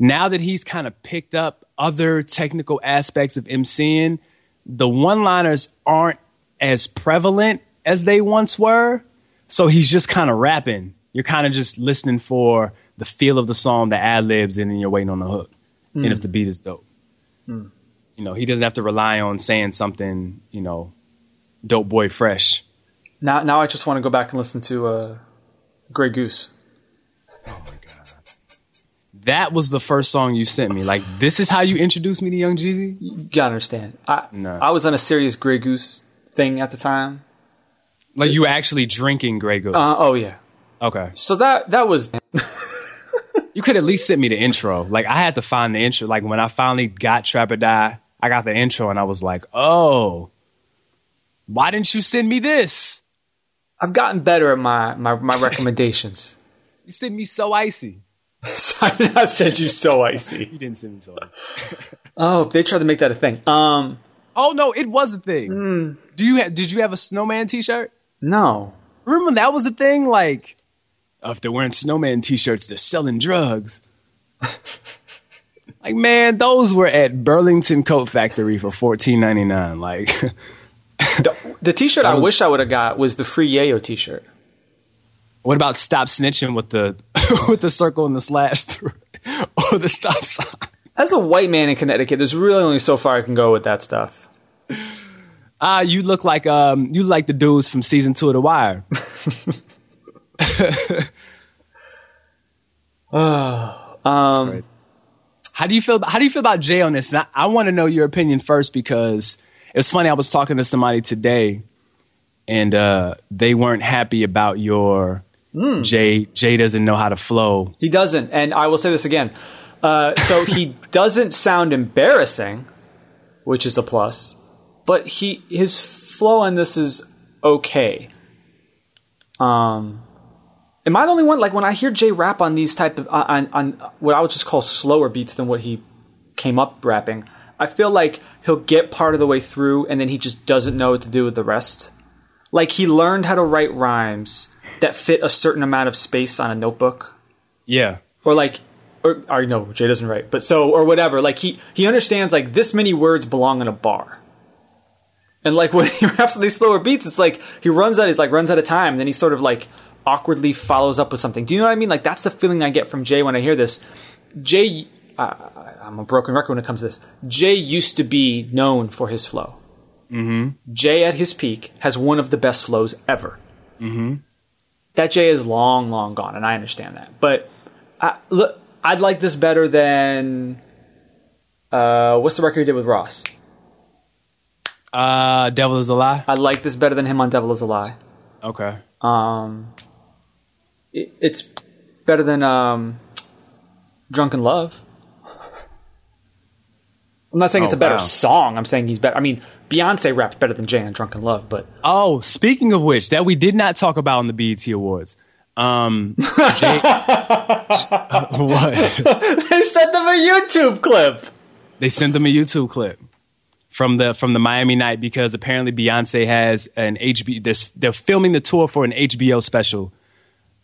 Now that he's kind of picked up other technical aspects of MCing, the one-liners aren't as prevalent as they once were. So he's just kind of rapping. You're kind of just listening for the feel of the song, the ad libs, and then you're waiting on the hook. And if the beat is dope you know, he doesn't have to rely on saying something, you know, dope boy fresh. now now I just want to go back and listen to uh, Grey Goose. That was the first song you sent me. Like, this is how you introduced me to Young Jeezy? You gotta understand. I No. I was on a serious Grey Goose thing at the time. Like, you were actually drinking Grey Goose. Uh, oh yeah. okay. So that that was You could at least send me the intro. Like, I had to find the intro. Like, when I finally got Trap or Die, I got the intro and I was like, oh, why didn't you send me this? I've gotten better at my my, my recommendations. You sent me So Icy. I not you so icy. You didn't send me So Icy. Oh, they tried to make that a thing. Um, Oh, no, it was a thing. Do you ha- did you have a snowman t shirt? no. Remember that was the thing? Like, oh, if they're wearing snowman t-shirts, they're selling drugs. like, man, those were at Burlington Coat Factory for fourteen ninety nine. Like, The, the T-shirt I wish I would have got was the free Yayo T-shirt. What about stop snitching with the with the circle and the slash through, or the stop sign? As a white man in Connecticut, there's really only so far I can go with that stuff. Ah, you look like um, you like the dudes from season two of The Wire. Um, How do you feel? How do you feel about Jay on this? And I, I want to know your opinion first because it's funny. I was talking to somebody today, and uh, they weren't happy about your Jay. Jay doesn't know how to flow. he doesn't, and I will say this again. Uh, so he doesn't sound embarrassing, which is a plus, but he his flow on this is okay. Um, am I the only one? Like when I hear Jay rap on these type of on on what I would just call slower beats than what he came up rapping, I feel like he'll get part of the way through and then he just doesn't know what to do with the rest. Like he learned how to write rhymes that fit a certain amount of space on a notebook Yeah, or like or, or no jay doesn't write but so or whatever like he he understands like this many words belong in a bar and like when he raps on these slower beats it's like he runs out he's like runs out of time and then he sort of like awkwardly follows up with something do you know what i mean like that's the feeling i get from jay when i hear this jay I, I'm a broken record when it comes to this. Jay used to be known for his flow. Mm-hmm. Jay at his peak has one of the best flows ever. Mm-hmm. That Jay is long, long gone, and I understand that. But I, look, I'd like this better than uh, what's the record he did with Ross? Uh, Devil is a Lie. I like this better than him on Devil is a Lie. Okay. Um, it, it's better than um, Drunk in Love. I'm not saying it's Oh, a better wow. song. I'm saying he's better. I mean, Beyonce raps better than Jay on Drunk in Love, but Oh, speaking of which, that we did not talk about in the BET Awards. Um, Jay, what? they sent them a YouTube clip. They sent them a YouTube clip from the from the Miami night because apparently Beyonce has an HBO. This they're filming the tour for an HBO special.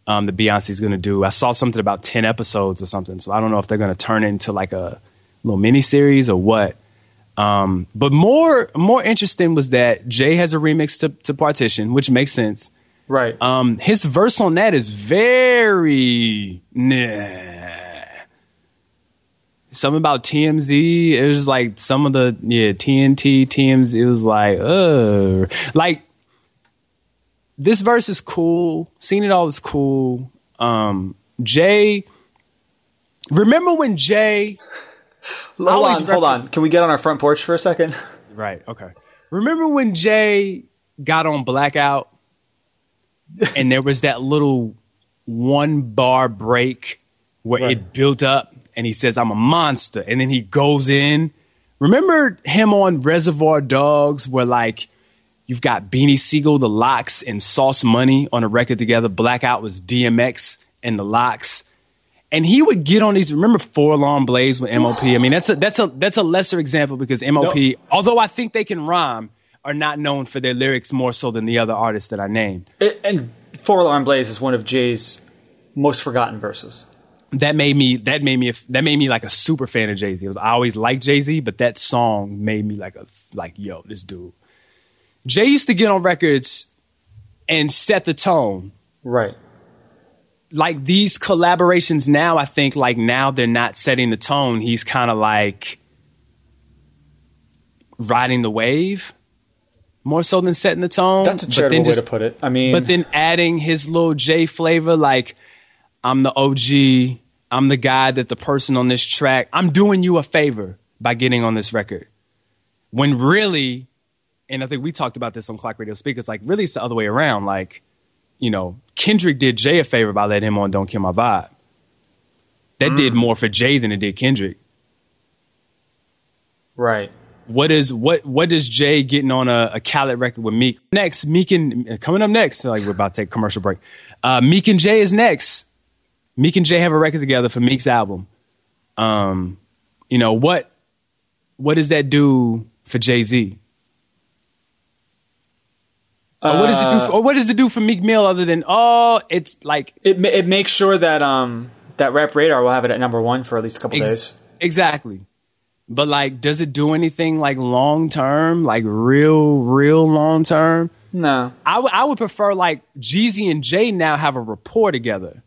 Um, that Beyonce's going to do. I saw something about ten episodes or something, so I don't know if they're going to turn it into like a little mini series or what. Um, but more more interesting was that Jay has a remix to, to Partition, which makes sense. Right. Um, his verse on that is very nah. Something about TMZ. It was like some of the yeah TNT TMZ. It was like uh like this verse is cool. Seen it all is cool. Um, Jay. Remember when Jay? Hold always on, hold on. Can we get on our front porch for a second? Right. Okay. Remember when Jay got on Blackout and there was that little one bar break where Right. it built up and he says, I'm a monster. And then he goes in. Remember him on Reservoir Dogs where like you've got Beanie Sigel, the LOX, and Sauce Money on a record together. Blackout was DMX and the LOX and he would get on these. Remember Four Alarm Blaze with MOP? I mean, that's a that's a that's a lesser example because MOP, No. although I think they can rhyme, are not known for their lyrics more so than the other artists that I named. It, and Four Alarm Blaze is one of Jay's most forgotten verses. That made me that made me a, that made me like a super fan of Jay Z. I always liked Jay Z, but that song made me like a like yo, this dude. Jay used to get on records and set the tone. Right. Like these collaborations now, I think like now they're not setting the tone. He's kind of like riding the wave more so than setting the tone. That's a But charitable then way to put it. I mean, But then adding his little J flavor, like I'm the OG, I'm the guy that the person on this track, I'm doing you a favor by getting on this record. When really, and I think we talked about this on Clock Radio Speakers, like really it's the other way around. Like, you know, Kendrick did Jay a favor by letting him on Don't Kill My Vibe. That did more for Jay than it did Kendrick. right. What is what what does Jay getting on a, a Khaled record with Meek? Next, Meek and coming up next, like we're about to take a commercial break. Uh, Meek and Jay is next. Meek and Jay have a record together for Meek's album. Um, you know what what does that do for Jay Or what does it do? For, or what does it do for Meek Mill other than oh, it's like It ma- it makes sure that um that Rap Radar will have it at number one for at least a couple Ex- days. Exactly. But like, does it do anything like long term, like real, real long term? No. I would- I would prefer like Jeezy and Jay now have a rapport together.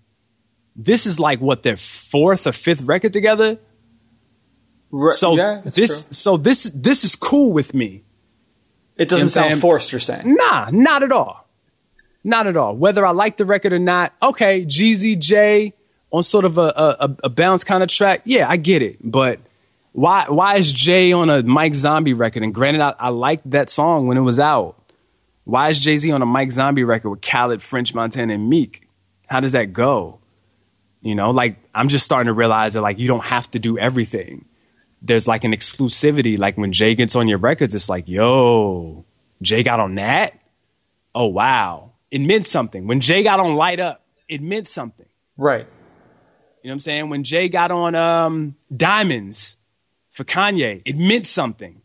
This is like what their fourth or fifth record together. Right. So yeah, that's this, true. so this, this is cool with me. It doesn't you know sound saying? forced. You're saying Nah, not at all. Not at all. Whether I like the record or not, okay, Jeezy J on sort of a, a, a- a bounce kind of track, yeah, I get it. But why why is Jay on a Mike Zombie record? And granted, I, I liked that song when it was out. Why is Jay Z on a Mike Zombie record with Khaled, French Montana, and Meek? How does that go? You know, like I'm just starting to realize that like you don't have to do everything. There's like an exclusivity. Like when Jay gets on your records, it's like, yo, Jay got on that. Oh wow, it meant something. When Jay got on Light Up, it meant something. right. You know what I'm saying? When Jay got on um, Diamonds for Kanye, it meant something.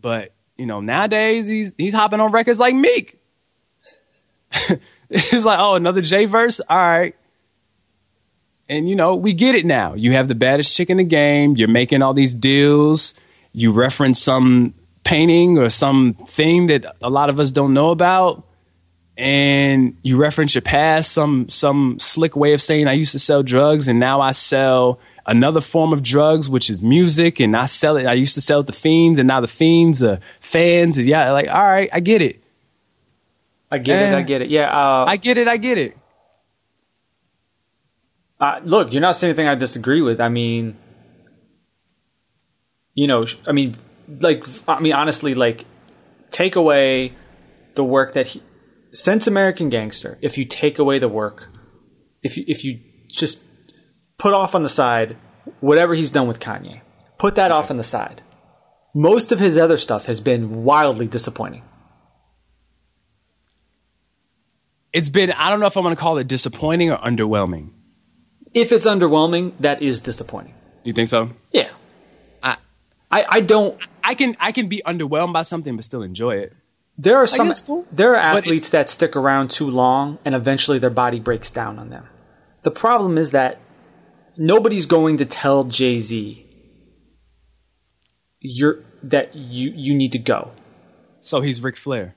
But you know, nowadays he's he's hopping on records like Meek. it's like, oh, another Jay verse. All right. And you know, we get it now. You have the baddest chick in the game. You're making all these deals. You reference some painting or some thing that a lot of us don't know about and you reference your past, some some slick way of saying I used to sell drugs and now I sell another form of drugs, which is music, and I sell it. I used to sell it to fiends, and now the fiends are fans. And yeah, like all right, I get it. I get it. Eh. I get it. Yeah. Uh, I get it. I get it. Uh, look, you're not saying anything I disagree with. I mean, you know, I mean, like, I mean, honestly, like, take away the work that he, since American Gangster, if you take away the work, if you if you just put off on the side whatever he's done with Kanye, put that off on the side. Most of his other stuff has been wildly disappointing. It's been. I don't know if I'm going to call it disappointing or underwhelming. If it's underwhelming, that is disappointing. You think so? Yeah, I I, I don't. I can I can be underwhelmed by something but still enjoy it. There are some cool. there are athletes that stick around too long and eventually their body breaks down on them. The problem is that nobody's going to tell Jay-Z you're that you you need to go. So he's Ric Flair.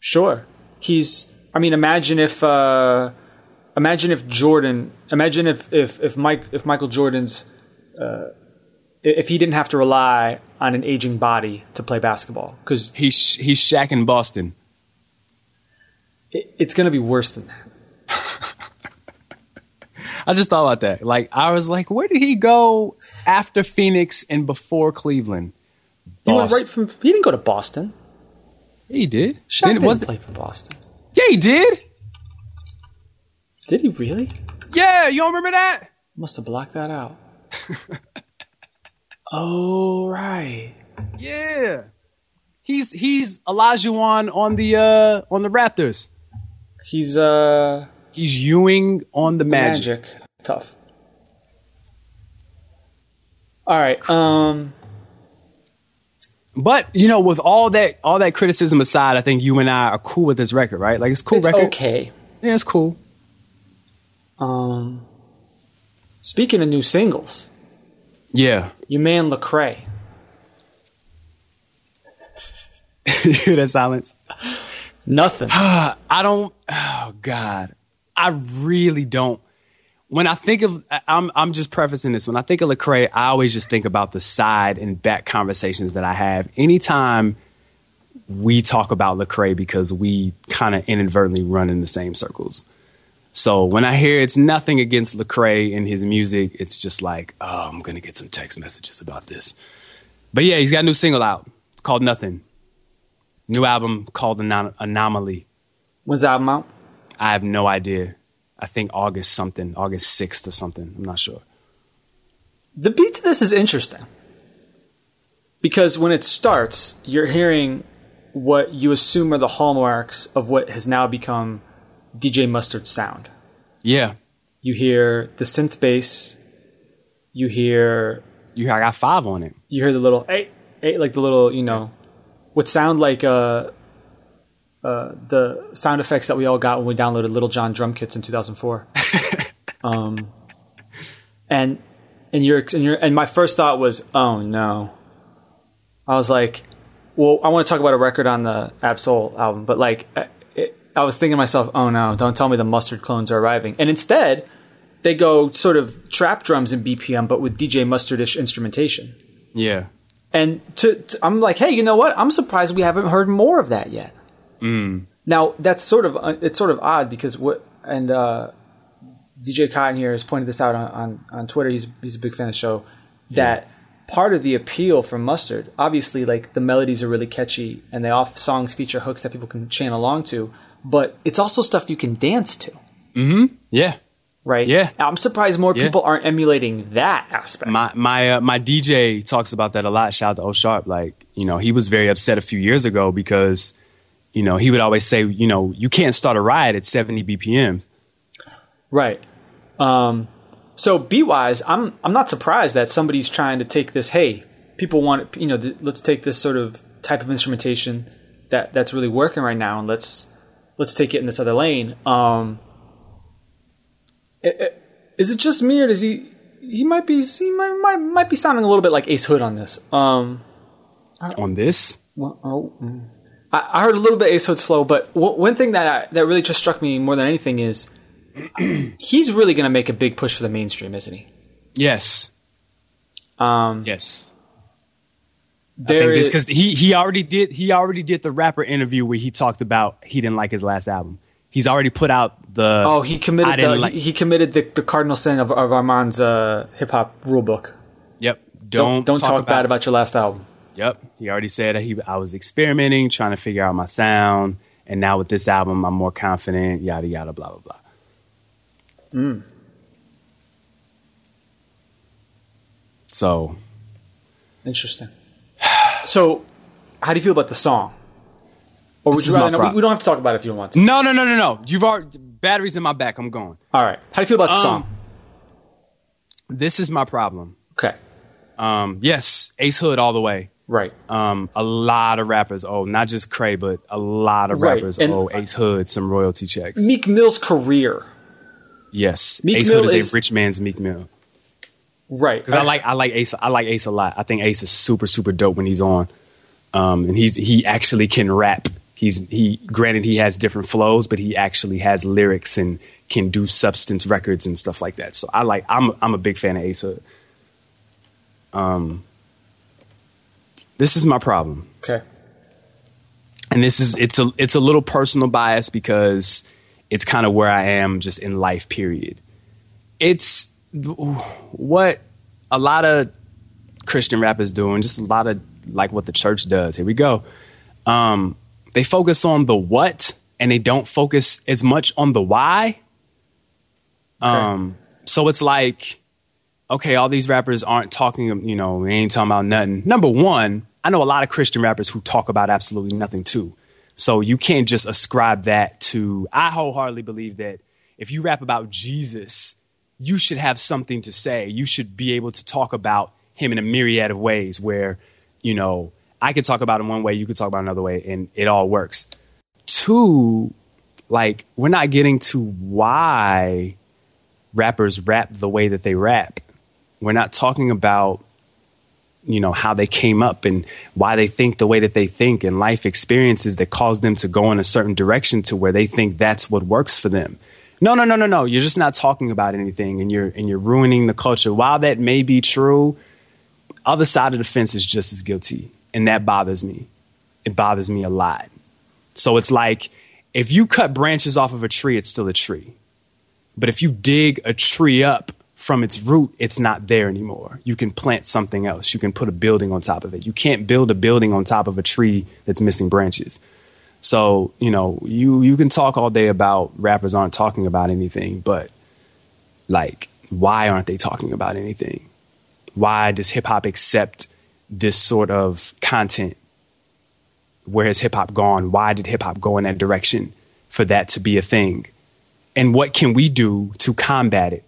Sure. He's I mean imagine if uh imagine if Jordan imagine if if if Mike if Michael Jordan's uh if he didn't have to rely on an aging body to play basketball cuz He's he's Shaq in Boston. it, it's going to be worse than that. I just thought about that. Like I was like, where did he go after Phoenix and before Cleveland? He went right from. He didn't go to Boston. Yeah, he did. Shaq Didn't- didn't play for Boston. Yeah, he did. Did he really? Yeah, you don't remember that? Must have blocked that out. oh right. Yeah. He's he's Olajuwon on the uh on the Raptors. He's uh He's Ewing on the Magic. magic. Tough. All right. Um. But you know, with all that all that criticism aside, I think you and I are cool with this record, right? Like it's cool It's record. okay. Yeah, it's cool. Um. Speaking of new singles, Yeah. your man Lecrae. you hear that silence? Nothing. I don't. Oh God, I really don't. When I think of, I'm I'm just prefacing this. When I think of Lecrae, I always just think about the side and back conversations that I have anytime we talk about Lecrae because we kind of inadvertently run in the same circles. So when I hear it's nothing against Lecrae and his music, it's just like, oh, I'm gonna get some text messages about this. But yeah, he's got a new single out. It's called Nothing. New album called Anom- Anomaly. When's the album out? I have no idea. I think August something, August 6th or something. I'm not sure. The beat to this is interesting because when it starts, you're hearing what you assume are the hallmarks of what has now become DJ Mustard sound. Yeah. You hear the synth bass. You hear You hear I got five on it. you hear the little eight eight like the little you know what sound like uh uh the sound effects that we all got when we downloaded Lil Jon drum kits in 2004. um, and and your and your and my first thought was, oh no. I was like, well, I want to talk about a record on the Ab-Soul album, but like, I, was thinking to myself, oh no, don't tell me the Mustard clones are arriving. And instead, they go sort of trap drums in BPM, but with DJ Mustardish instrumentation. Yeah. And to, to- I'm like, hey, you know what? I'm surprised we haven't heard more of that yet. Now that's sort of uh, it's sort of odd because what and uh, DJ Cotton here has pointed this out on, on, on Twitter. He's he's a big fan of the show. That part of the appeal for Mustard, obviously, like the melodies are really catchy and they off songs feature hooks that people can chant along to, but it's also stuff you can dance to, Yeah. right? Yeah. I'm surprised more Yeah. people aren't emulating that aspect. My my uh, my DJ talks about that a lot. Shout out to O Sharp. Like, you know, he was very upset a few years ago because, you know, he would always say, you know, you can't start a riot at 70 BPMs. Right. Um, so beat wise, I'm I'm not surprised that somebody's trying to take this. Hey, people want you know, th- let's take this sort of type of instrumentation that that's really working right now, and let's let's take it in this other lane. Um, i- i- is it just me, or does he? He might be. He might, might might be sounding a little bit like Ace Hood on this. Um, On this? well, oh, mm. I, I heard a little bit Ace Hood's flow, but w- one thing that I, that really just struck me more than anything is he's really going to make a big push for the mainstream, isn't he? Yes. Um, Yes. There is because he he already did he already did the rapper interview where he talked about he didn't like his last album. He's already put out the oh he committed the, like- he, he committed the, the cardinal sin of, of Armond's uh, hip hop rule book. Yep. Don't Don't don't talk, bad about your last album. Yep. He already said that he I was experimenting, trying to figure out my sound, and now with this album I'm more confident, yada yada blah blah blah. Hmm. So Interesting. So, how do you feel about the song? Or would This you rather? No, we, we don't have to talk about it if you don't want to. No no no no no. You've already batteries in my back, I'm going. All right. How do you feel about the Um, song? This is my problem. Okay. Um, yes, Ace Hood all the way. Right. Um, a lot of rappers owe, not just Cray, but a lot of rappers owe Ace Hood some royalty checks. Meek Mill's career. yes, Meek Ace Mill Hood is, is- a rich man's Meek Mill. Right. Because I like I like Ace I like Ace a lot. I think Ace is super super dope when he's on, um, and he's he actually can rap. He's he granted he has different flows, but he actually has lyrics and can do substance records and stuff like that. So I like I'm I'm a big fan of Ace Hood. Um, this is my problem. Okay. and this is it's a it's a little personal bias because it's kind of where I am just in life period. It's what a lot of Christian rappers doing, just a lot of like what the church does. Here we go. Um, they focus on the what and they don't focus as much on the why. Um, so it's like, okay, all these rappers aren't talking, you know, they ain't talking about nothing. Number one, I know a lot of Christian rappers who talk about absolutely nothing too. So you can't just ascribe that to, I wholeheartedly believe that if you rap about Jesus, you should have something to say. You should be able to talk about him in a myriad of ways where, you know, I could talk about him one way, you could talk about another way, and it all works. Two, like, we're not getting to why rappers rap the way that they rap. We're not talking about you know how they came up and why they think the way that they think and life experiences that cause them to go in a certain direction to where they think that's what works for them. No, no, no, no, no. You're just not talking about anything and you're and you're ruining the culture. While that may be true, other side of the fence is just as guilty. And that bothers me. It bothers me a lot. So it's like if you cut branches off of a tree, it's still a tree. But if you dig a tree up from its root, it's not there anymore. You can plant something else. You can put a building on top of it. You can't build a building on top of a tree that's missing branches. So, you know, you you can talk all day about rappers aren't talking about anything, but like why aren't they talking about anything? Why does hip hop accept this sort of content? Where has hip hop gone? Why did hip hop go in that direction for that to be a thing? And what can we do to combat it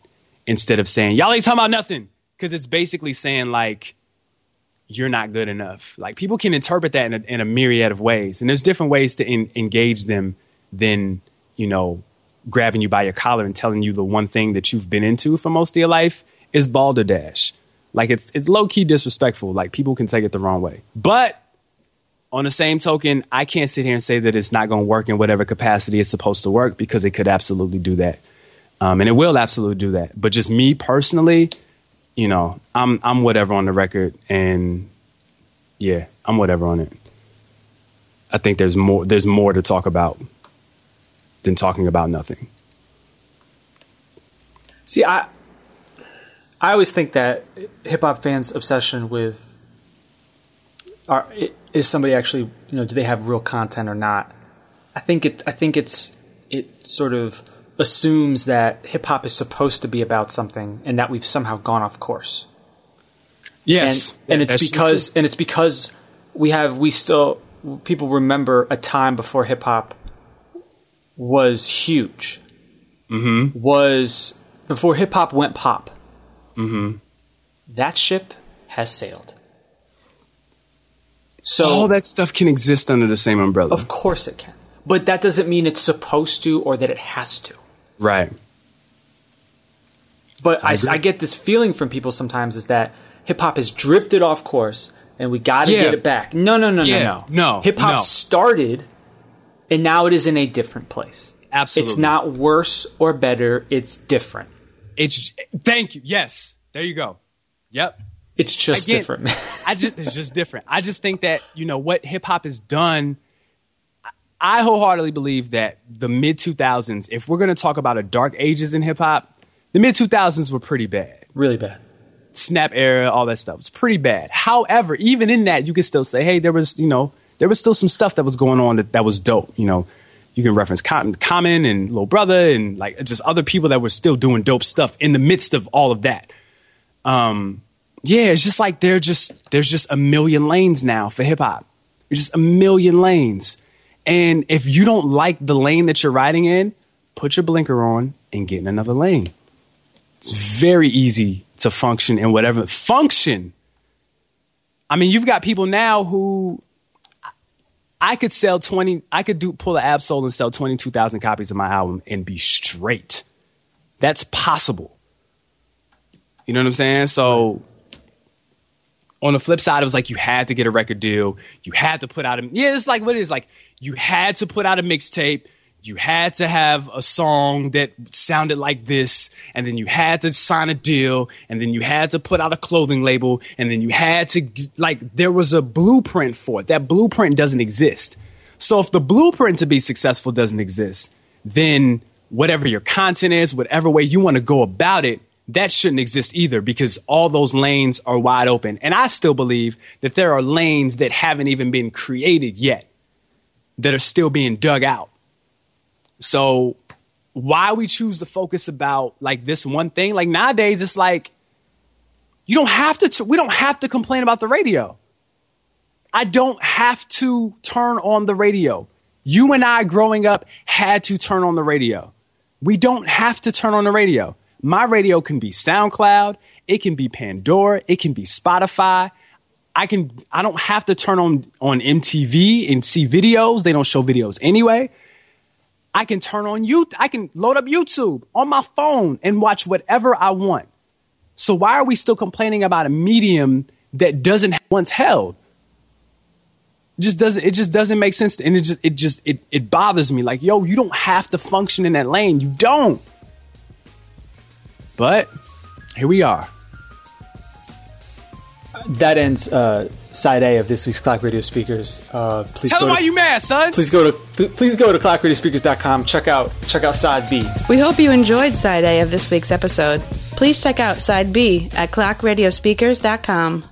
instead of saying, y'all ain't talking about nothing? Because it's basically saying, like, you're not good enough. Like, people can interpret that in a, in a myriad of ways. And there's different ways to en- engage them than, you know, grabbing you by your collar and telling you the one thing that you've been into for most of your life is balderdash. Like, it's, it's low key disrespectful. Like, people can take it the wrong way. But on the same token, I can't sit here and say that it's not going to work in whatever capacity it's supposed to work because it could absolutely do that, um, and it will absolutely do that. But just me personally, you know, I'm I'm whatever on the record, and yeah, I'm whatever on it. I think there's more there's more to talk about than talking about nothing. See, I I always think that hip hop fans' obsession with are is somebody actually you know do they have real content or not? I think it. I think it's it sort of assumes that hip hop is supposed to be about something and that we've somehow gone off course. Yes, and, and it's That's- because and it's because we have we still people remember a time before hip hop was huge. Mm-hmm. Was before hip hop went pop. Mm-hmm. That ship has sailed. So all that stuff can exist under the same umbrella, of course it can, but that doesn't mean it's supposed to or that it has to. Right? But I, agree. I get this feeling from people sometimes is that hip hop has drifted off course and we got to Yeah. get it back. No, no, no, Yeah. no, No, Hip hop no. started and now it is in a different place. Absolutely. It's not worse or better. It's different. It's thank you. Yes, there you go. Yep. It's just Again, different. I just it's just different. I just think that you know what hip hop has done. I wholeheartedly believe that the mid 2000s, if we're going to talk about a dark ages in hip hop, the mid 2000s were pretty bad. really bad. Snap era, all that stuff was pretty bad. However, even in that, you could still say, hey, there was you know there was still some stuff that was going on that, that was dope. You know, you can reference Com- Common and Lil Brother and like just other people that were still doing dope stuff in the midst of all of that. Um, yeah, it's just like they're just there's just a million lanes now for hip hop. There's just a million lanes. And if you don't like the lane that you're riding in, put your blinker on and get in another lane. It's very easy to function in whatever function. I mean, you've got people now who I could sell 20, I could do pull an Ab-Soul and sell 22,000 copies of my album and be straight. That's possible. You know what I'm saying? So on the flip side, it was like you had to get a record deal. You had to put out a yeah. It's like what it is like. You had to put out a mixtape. You had to have a song that sounded like this, and then you had to sign a deal, and then you had to put out a clothing label, and then you had to like there was a blueprint for it. That blueprint doesn't exist. So if the blueprint to be successful doesn't exist, then whatever your content is, whatever way you want to go about it, that shouldn't exist either because all those lanes are wide open. And I still believe that there are lanes that haven't even been created yet that are still being dug out. So why we choose to focus about like this one thing, like nowadays it's like you don't have to t- we don't have to complain about the radio. I don't have to turn on the radio. You and I growing up had to turn on the radio. We don't have to turn on the radio. My radio can be SoundCloud, it can be Pandora, it can be Spotify. I can I don't have to turn on on MTV and see videos. They don't show videos anyway. I can turn on you I can load up YouTube on my phone and watch whatever I want. So why are we still complaining about a medium that doesn't once held? Just doesn't it just doesn't make sense and it just it just it, it bothers me like yo you don't have to function in that lane you don't but here we are That ends uh, side A of this week's Clock Radio Speakers. Uh, please tell go them why to, you mad son please go to please go to clockradiospeakers.com. Check out check out side B. We hope you enjoyed Side A of this week's episode. Please check out Side B at clockradiospeakers.com.